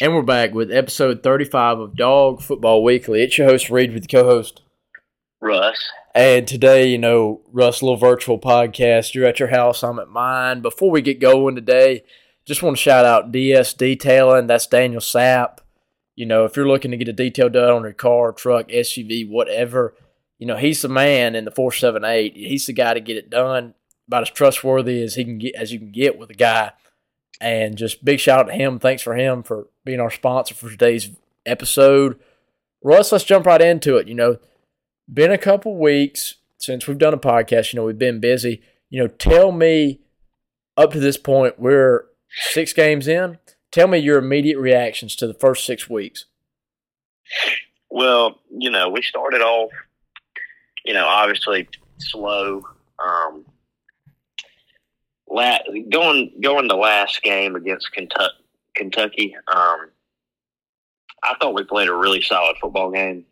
And we're back with episode 35 of Dog Football Weekly. It's your host, Reed, with the co host, Russ. And today, you know, Russ, little virtual podcast. You're at your house, I'm at mine. Before we get going today, just want to shout out DS Detailing. That's Daniel Sapp. You know, if you're looking to get a detail done on your car, truck, SUV, whatever, you know, he's the man in the 478. He's the guy to get it done about as trustworthy as he can get as you can get with a guy. And just big shout out to him. Thanks for him for being our sponsor for today's episode. Russ, let's jump right into it. You know, been a couple weeks since we've done a podcast. You know, we've been busy. You know, tell me up to this point, we're six games in. Tell me your immediate reactions to the first six weeks. Well, you know, we started off, you know, obviously slow. Um, la- going going the last game against Kentucky, um, I thought we played a really solid football game.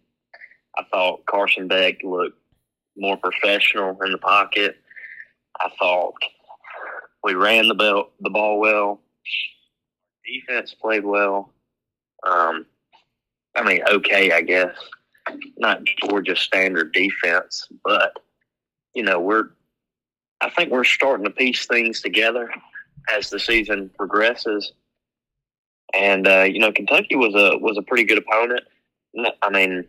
I thought Carson Beck looked more professional in the pocket. I thought we ran the ball, the ball well. Defense played well. Um, I mean, okay, I guess. Not Georgia standard defense, but you know, we're I think we're starting to piece things together as the season progresses. And uh, you know, Kentucky was a was a pretty good opponent. I mean,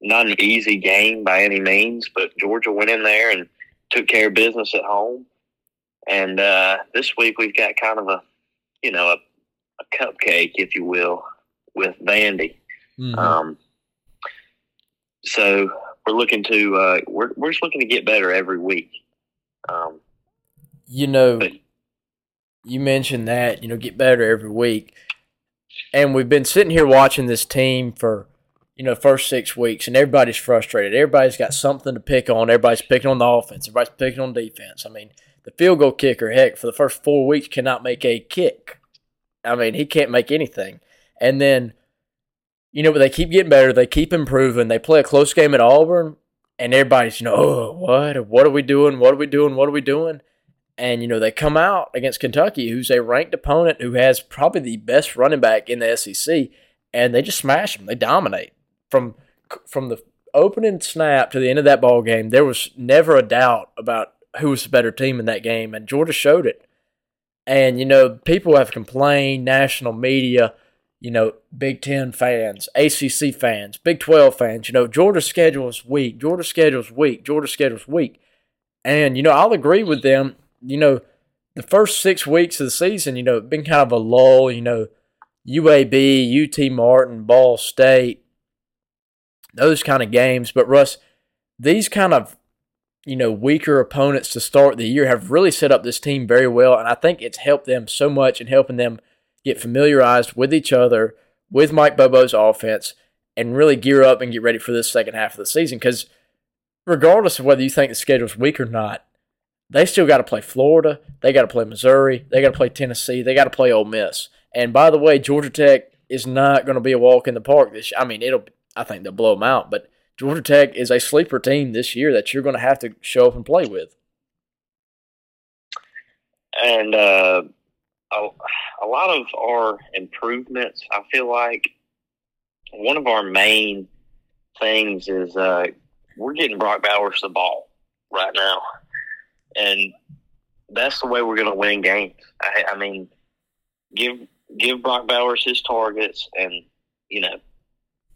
not an easy game by any means, but Georgia went in there and took care of business at home. And uh, this week we've got kind of a, you know, a, a cupcake, if you will, with Vandy. Mm-hmm. Um, so we're looking to uh, we're we're just looking to get better every week. Um, you know, but, you mentioned that you know get better every week, and we've been sitting here watching this team for you know first six weeks, and everybody's frustrated. Everybody's got something to pick on. Everybody's picking on the offense. Everybody's picking on defense. I mean, the field goal kicker, heck, for the first four weeks cannot make a kick. I mean, he can't make anything, and then. You know, but they keep getting better. They keep improving. They play a close game at Auburn and everybody's, you know, oh, what? What are we doing? What are we doing? What are we doing? And, you know, they come out against Kentucky, who's a ranked opponent who has probably the best running back in the SEC, and they just smash them. They dominate. From from the opening snap to the end of that ball game, there was never a doubt about who was the better team in that game, and Georgia showed it. And, you know, people have complained, national media – you know, Big Ten fans, ACC fans, Big 12 fans, you know, Georgia's schedule is weak. Georgia's schedule is weak. Georgia's schedule is weak. And, you know, I'll agree with them. You know, the first six weeks of the season, you know, been kind of a lull, you know, UAB, UT Martin, Ball State, those kind of games. But, Russ, these kind of, you know, weaker opponents to start the year have really set up this team very well. And I think it's helped them so much in helping them – get familiarized with each other, with Mike Bobo's offense, and really gear up and get ready for this second half of the season. Because regardless of whether you think the schedule's weak or not, they still got to play Florida, they got to play Missouri, they got to play Tennessee, they got to play Ole Miss. And by the way, Georgia Tech is not going to be a walk in the park this. I mean, it'll. I think they'll blow them out, but Georgia Tech is a sleeper team this year that you're going to have to show up and play with. And uh, a, a lot of our improvements, I feel like one of our main things is uh, we're getting Brock Bowers the ball right now, and that's the way we're going to win games. I, I mean, give give Brock Bowers his targets, and you know,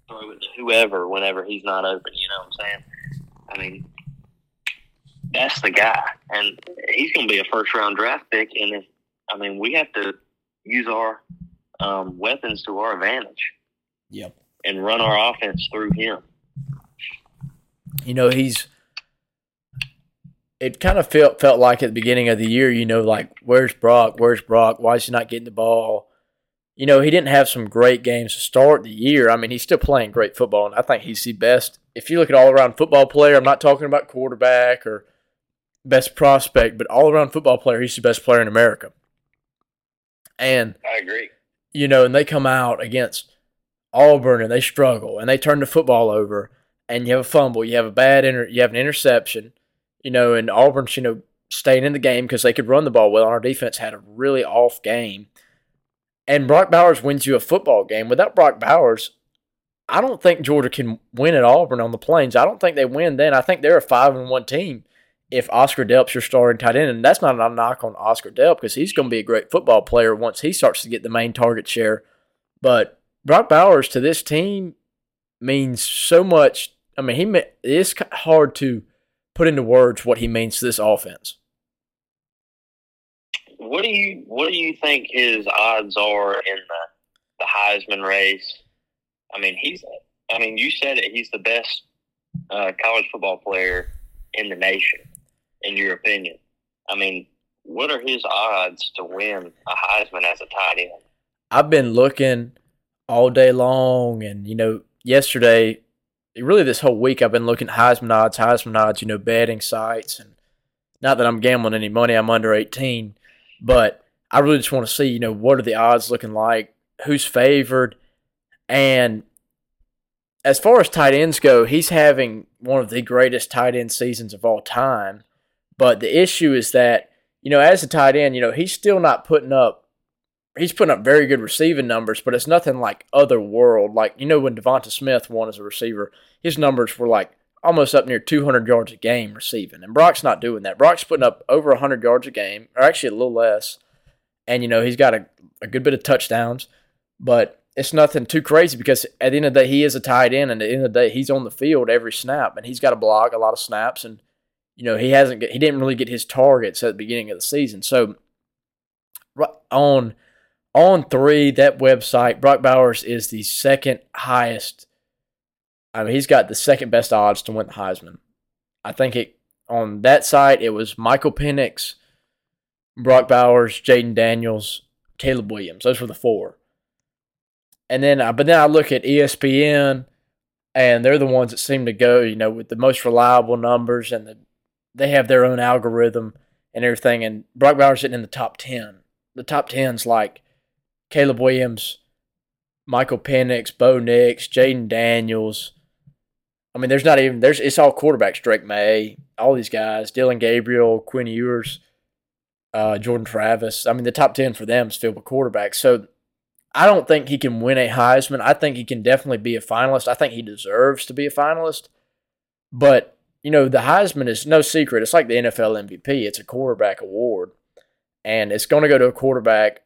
throw it to whoever whenever he's not open. You know what I'm saying? I mean, that's the guy, and he's going to be a first round draft pick. And if I mean, we have to use our um, weapons to our advantage. Yep. And run our offense through him. You know, he's. It kind of felt felt like at the beginning of the year, you know, like where's Brock? Where's Brock? Why is he not getting the ball? You know, he didn't have some great games to start the year. I mean, he's still playing great football, and I think he's the best. If you look at all around football player, I'm not talking about quarterback or best prospect, but all around football player, he's the best player in America. And I agree. You know, and they come out against Auburn and they struggle and they turn the football over and you have a fumble, you have a bad inter- you have an interception, you know, and Auburn's, you know, staying in the game because they could run the ball well. And our defense had a really off game. and Brock Bowers wins you a football game. Without Brock Bowers, I don't think Georgia can win at Auburn on the Plains. I don't think they win then. I think they're a five and one team if Oscar Delp's your starting tight end. And that's not a knock on Oscar Delp because he's going to be a great football player once he starts to get the main target share. But Brock Bowers to this team means so much. I mean, he it's hard to put into words what he means to this offense. What do you What do you think his odds are in the the Heisman race? I mean, he's. I mean, you said it. He's the best uh, college football player in the nation, in your opinion. I mean, what are his odds to win a Heisman as a tight end? I've been looking all day long, and you know, yesterday, really this whole week, I've been looking Heisman odds, Heisman odds, you know, betting sites, and not that I'm gambling any money. I'm under 18, but I really just want to see, you know, what are the odds looking like, who's favored, and as far as tight ends go, he's having one of the greatest tight end seasons of all time. But the issue is that, you know, as a tight end, you know, he's still not putting up he's putting up very good receiving numbers, but it's nothing like other world. Like, you know, when Devonta Smith won as a receiver, his numbers were like almost up near 200 yards a game receiving. And Brock's not doing that. Brock's putting up over 100 yards a game, or actually a little less. And, you know, he's got a, a good bit of touchdowns, but it's nothing too crazy because at the end of the day, he is a tight end, and at the end of the day, he's on the field every snap, and he's got to block a lot of snaps, and you know he hasn't get, he didn't really get his targets at the beginning of the season. So on On3 that website, Brock Bowers is the second highest. I mean, he's got the second best odds to win the Heisman. I think it on that site it was Michael Penix, Brock Bowers, Jayden Daniels, Caleb Williams. Those were the four. And then, uh, but then I look at ESPN, and they're the ones that seem to go, you know, with the most reliable numbers, and the, they have their own algorithm and everything. And Brock Bowers sitting in the top ten. The top tens like Caleb Williams, Michael Penix, Bo Nix, Jayden Daniels. I mean, there's not even there's it's all quarterbacks. Drake Maye, all these guys, Dillon Gabriel, Quinn Ewers, uh, Jordan Travis. I mean, the top ten for them is filled with quarterbacks. So I don't think he can win a Heisman. I think he can definitely be a finalist. I think he deserves to be a finalist. But, you know, the Heisman is no secret. It's like the NFL MVP, it's a quarterback award. And it's going to go to a quarterback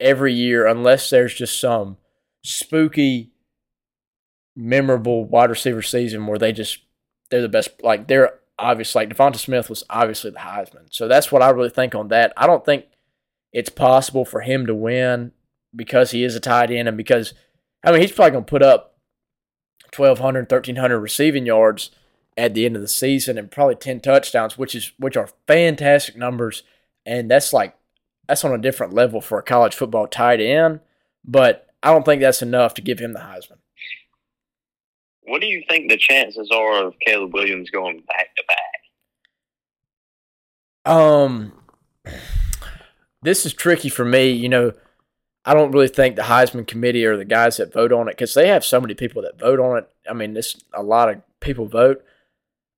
every year unless there's just some spooky, memorable wide receiver season where they just, they're the best. Like, they're obviously, like Devonta Smith was obviously the Heisman. So that's what I really think on that. I don't think it's possible for him to win because he is a tight end and because, I mean, he's probably going to put up 1,200, 1,300 receiving yards at the end of the season and probably 10 touchdowns, which is which are fantastic numbers. And that's like, that's on a different level for a college football tight end. But I don't think that's enough to give him the Heisman. What do you think the chances are of Caleb Williams going back to back? Um, this is tricky for me. You know, I don't really think the Heisman committee or the guys that vote on it because they have so many people that vote on it. I mean, it's a lot of people vote.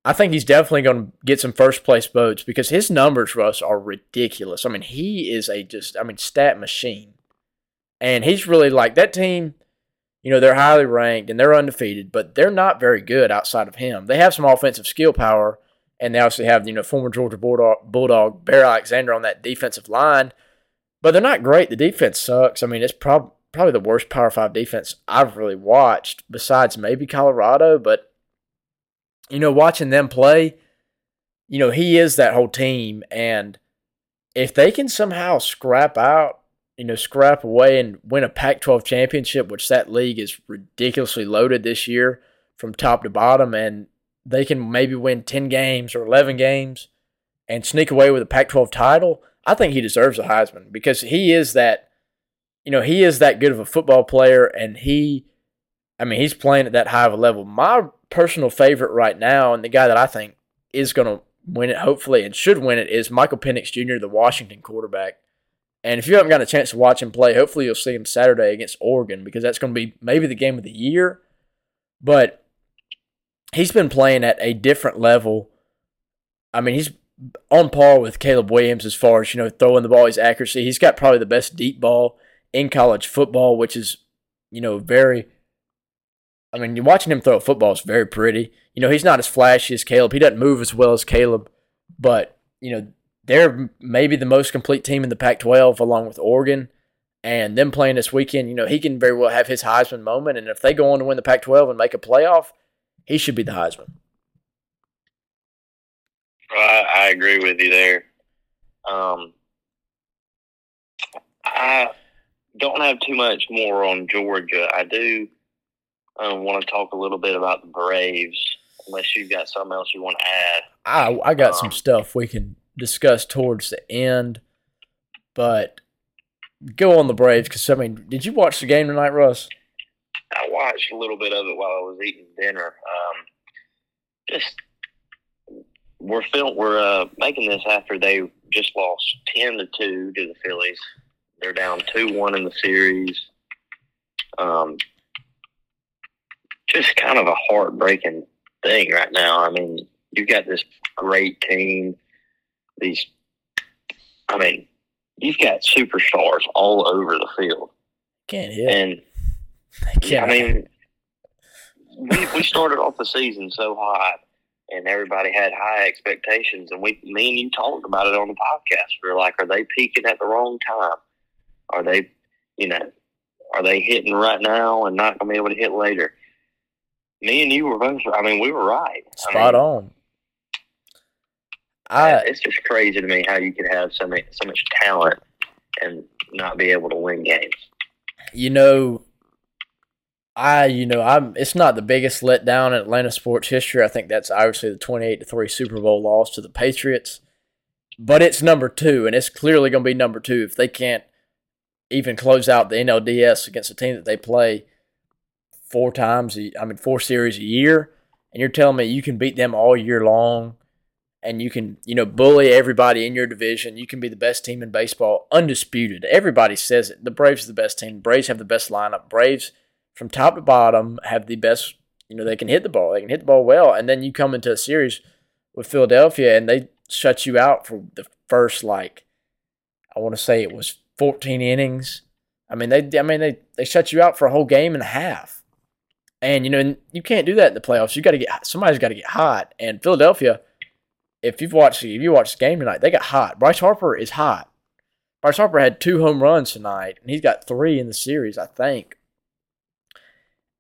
I think he's definitely going to get some first place votes because his numbers, Russ, are ridiculous. I mean, he is a just, I mean, stat machine. And he's really like that team, you know, they're highly ranked and they're undefeated, but they're not very good outside of him. They have some offensive skill power, and they obviously have, you know, former Georgia Bulldog, Bulldog Bear Alexander on that defensive line but they're not great. The defense sucks. I mean, it's prob- probably the worst Power Five defense I've really watched, besides maybe Colorado. But you know, watching them play, you know, he is that whole team, and if they can somehow scrap out, you know, scrap away and win a Pac-12 championship, which that league is ridiculously loaded this year from top to bottom, and they can maybe win ten games or eleven games and sneak away with a Pac-12 title I think he deserves a Heisman because he is that, you know, he is that good of a football player, and he, I mean, he's playing at that high of a level. My personal favorite right now, and the guy that I think is going to win it, hopefully, and should win it, is Michael Penix Jr., the Washington quarterback. And if you haven't got a chance to watch him play, hopefully you'll see him Saturday against Oregon because that's going to be maybe the game of the year. But he's been playing at a different level. I mean, he's on par with Caleb Williams as far as you know throwing the ball, his accuracy. He's got probably the best deep ball in college football, which is, you know, very. I mean, you're watching him throw a football is very pretty. You know, he's not as flashy as Caleb. He doesn't move as well as Caleb, but you know, they're maybe the most complete team in the Pac-12, along with Oregon. And them playing this weekend, you know, he can very well have his Heisman moment. And if they go on to win the Pac-12 and make a playoff, he should be the Heisman. I, I agree with you there. Um, I don't have too much more on Georgia. I do um, want to talk a little bit about the Braves, unless you've got something else you want to add. I I got um, some stuff we can discuss towards the end, but go on the Braves because I mean, did you watch the game tonight, Russ? I watched a little bit of it while I was eating dinner. Um, just we're film we're uh, making this after they just lost ten to two to the Phillies. They're down two one in the series. Um, just kind of a heartbreaking thing right now. I mean, you've got this great team. These, I mean, you've got superstars all over the field. Can't hit. And yeah, I mean, we we started off the season so hot, and everybody had high expectations, and we, me and you talked about it on the podcast. We are like, are they peaking at the wrong time? Are they, you know, are they hitting right now and not going to be able to hit later? Me and you were both. I mean, we were right. Spot I mean, on. I, it's just crazy to me how you can have so much so much talent and not be able to win games. You know, I you know I'm. It's not the biggest letdown in Atlanta sports history. I think that's obviously the twenty-eight to three Super Bowl loss to the Patriots, but it's number two, and it's clearly going to be number two if they can't even close out the NLDS against a team that they play four times. I mean, four series a year, and you're telling me you can beat them all year long and you can, you know, bully everybody in your division. You can be the best team in baseball, undisputed. Everybody says it. The Braves are the best team. Braves have the best lineup. Braves, from top to bottom, have the best. You know, they can hit the ball. They can hit the ball well. And then you come into a series with Philadelphia, and they shut you out for the first like, I want to say it was 14 innings. I mean, they, I mean, they they shut you out for a whole game and a half. And you know, you can't do that in the playoffs. You got to get somebody's got to get hot. And Philadelphia if you've watched if you watched the game tonight, they got hot. Bryce Harper is hot. Bryce Harper had two home runs tonight, and he's got three in the series, I think.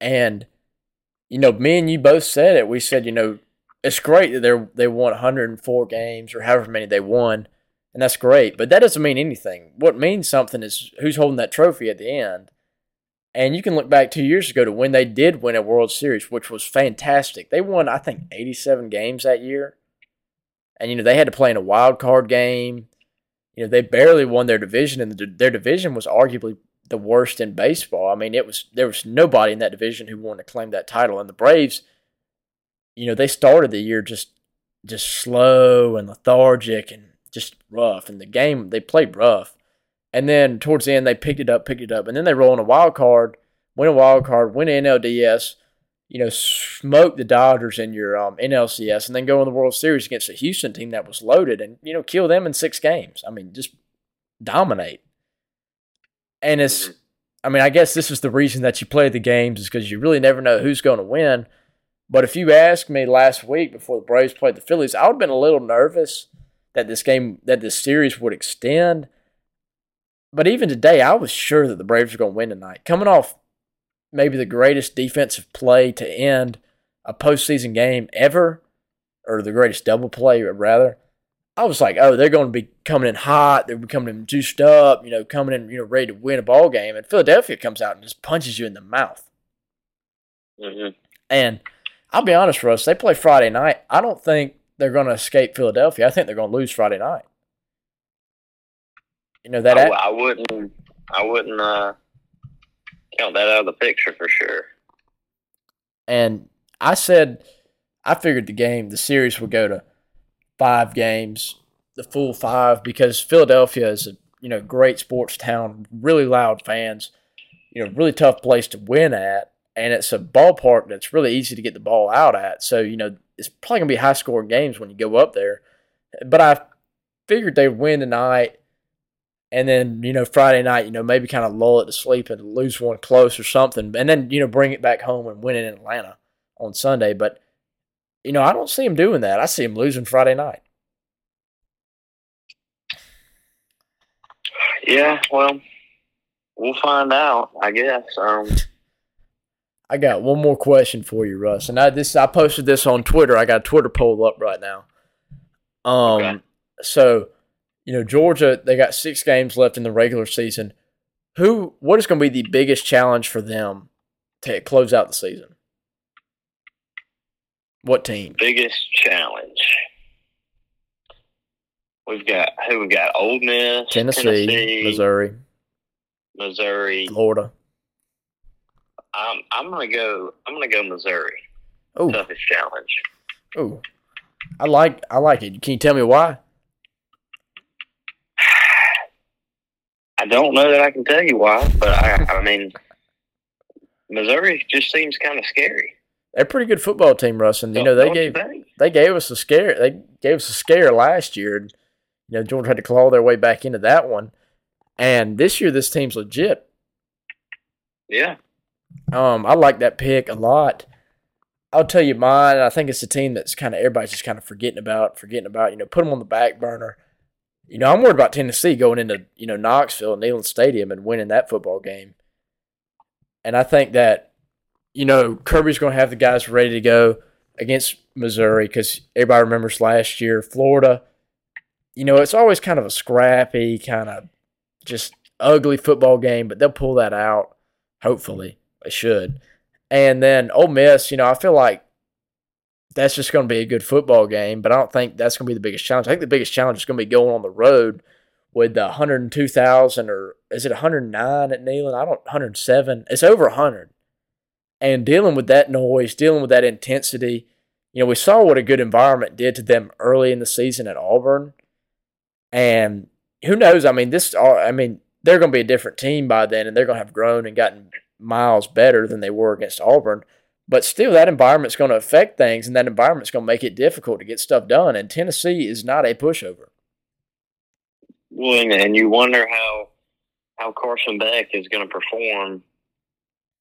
And you know, me and you both said it. We said, you know, it's great that they they won 104 games or however many they won, and that's great. But that doesn't mean anything. What means something is who's holding that trophy at the end. And you can look back two years ago to when they did win a World Series, which was fantastic. They won, I think, 87 games that year and you know they had to play in a wild card game. You know they barely won their division, and the, their division was arguably the worst in baseball. I mean, it was there was nobody in that division who wanted to claim that title, and the Braves, you know, they started the year just just slow and lethargic and just rough, and the game they played rough, and then towards the end they picked it up, picked it up, and then they roll in a wild card, win a wild card, win NLDS you know, smoke the Dodgers in your um, NLCS and then go in the World Series against a Houston team that was loaded and, you know, kill them in six games. I mean, just dominate. And it's, I mean, I guess this is the reason that you play the games is because you really never know who's going to win. But if you asked me last week before the Braves played the Phillies, I would have been a little nervous that this game, that this series would extend. But even today, I was sure that the Braves were going to win tonight. Coming off maybe the greatest defensive play to end a postseason game ever, or the greatest double play, rather. I was like, oh, they're going to be coming in hot. They're coming in juiced up, you know, coming in, you know, ready to win a ball game. And Philadelphia comes out and just punches you in the mouth. Mm-hmm. And I'll be honest, Russ, they play Friday night. I don't think they're going to escape Philadelphia. I think they're going to lose Friday night. You know that? I, I wouldn't. I wouldn't. Uh, count that out of the picture for sure. And I said, I figured the game, the series would go to five games, the full five, because Philadelphia is a you know great sports town, really loud fans, you know, really tough place to win at, and it's a ballpark that's really easy to get the ball out at. So you know, it's probably gonna be high scoring games when you go up there. But I figured they'd win tonight and then you know Friday night, you know maybe kind of lull it to sleep and lose one close or something, and then you know bring it back home and win it in Atlanta on Sunday. But you know I don't see him doing that. I see him losing Friday night. Yeah, well, we'll find out. I guess. Um, I got one more question for you, Russ, and I this I posted this on Twitter. I got a Twitter poll up right now. Um, okay. so you know Georgia, they got six games left in the regular season. Who, what is going to be the biggest challenge for them to close out the season? What team? Biggest challenge. We've got who we got? Ole Miss, Tennessee, Tennessee Missouri, Missouri, Florida. I'm I'm gonna go. I'm gonna go Missouri. Oh, toughest challenge. Oh, I like I like it. Can you tell me why? I don't know that I can tell you why, but I I mean, Missouri just seems kind of scary. They're a pretty good football team, Russ, and you know they gave they gave us a scare. They gave us a scare last year. And, you know Georgia had to claw their way back into that one, and this year this team's legit. Yeah, um, I like that pick a lot. I'll tell you mine. I think it's a team that's kind of everybody's just kind of forgetting about, forgetting about. You know, put them on the back burner. You know, I'm worried about Tennessee going into you know Knoxville, Neyland Stadium, and winning that football game. And I think that you know Kirby's going to have the guys ready to go against Missouri because everybody remembers last year Florida. You know, it's always kind of a scrappy, kind of just ugly football game, but they'll pull that out hopefully. They should. And then Ole Miss, you know, I feel like that's just going to be a good football game, but I don't think that's going to be the biggest challenge. I think the biggest challenge is going to be going on the road with the 102,000 or is it 109 at Neyland? I don't 107. It's over 100. And dealing with that noise, dealing with that intensity, you know, we saw what a good environment did to them early in the season at Auburn. And who knows? I mean, this I mean, they're going to be a different team by then and they're going to have grown and gotten miles better than they were against Auburn. But still, that environment's going to affect things, and that environment's going to make it difficult to get stuff done. And Tennessee is not a pushover. Well, and you wonder how how Carson Beck is going to perform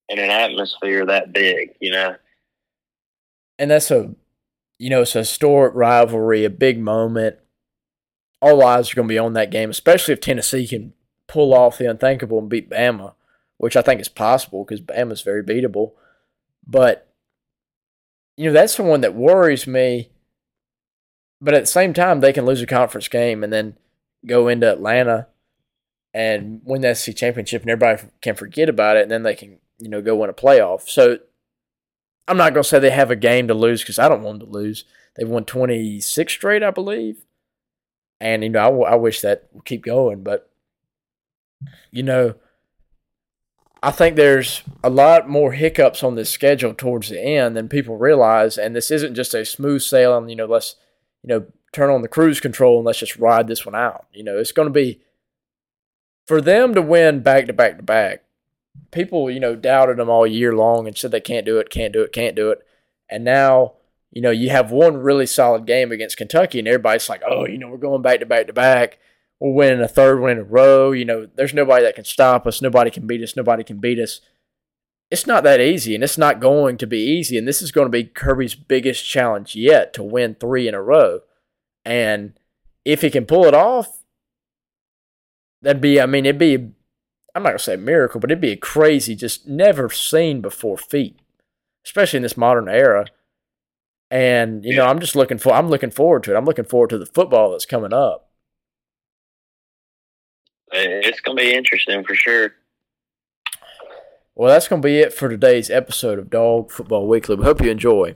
in an atmosphere that big, you know. And that's a, you know, it's a historic rivalry, a big moment. All eyes are going to be on that game, especially if Tennessee can pull off the unthinkable and beat Bama which I think is possible because Bama's very beatable. But, you know, that's the one that worries me. But at the same time, they can lose a conference game and then go into Atlanta and win the SEC championship, and everybody can forget about it, and then they can, you know, go win a playoff. So I'm not going to say they have a game to lose because I don't want them to lose. They've won 26 straight, I believe. And, you know, I, I wish that would keep going. But, you know, I think there's a lot more hiccups on this schedule towards the end than people realize, and this isn't just a smooth sailing. You know, let's you know turn on the cruise control and let's just ride this one out. You know, it's going to be for them to win back to back to back. People, you know, doubted them all year long and said they can't do it, can't do it, can't do it, and now you know you have one really solid game against Kentucky, and everybody's like, oh, you know, we're going back to back to back we're winning a third one in a row. You know, there's nobody that can stop us. Nobody can beat us. Nobody can beat us. It's not that easy, and it's not going to be easy. And this is going to be Kirby's biggest challenge yet to win three in a row. And if he can pull it off, that'd be, I mean, it'd be, I'm not going to say a miracle, but it'd be a crazy, just never seen before feat, especially in this modern era. And, you know, I'm just looking for, I'm looking forward to it. I'm looking forward to the football that's coming up it's to be interesting for sure. Well, that's to be it for today's episode of Dog Football Weekly. We hope you enjoy.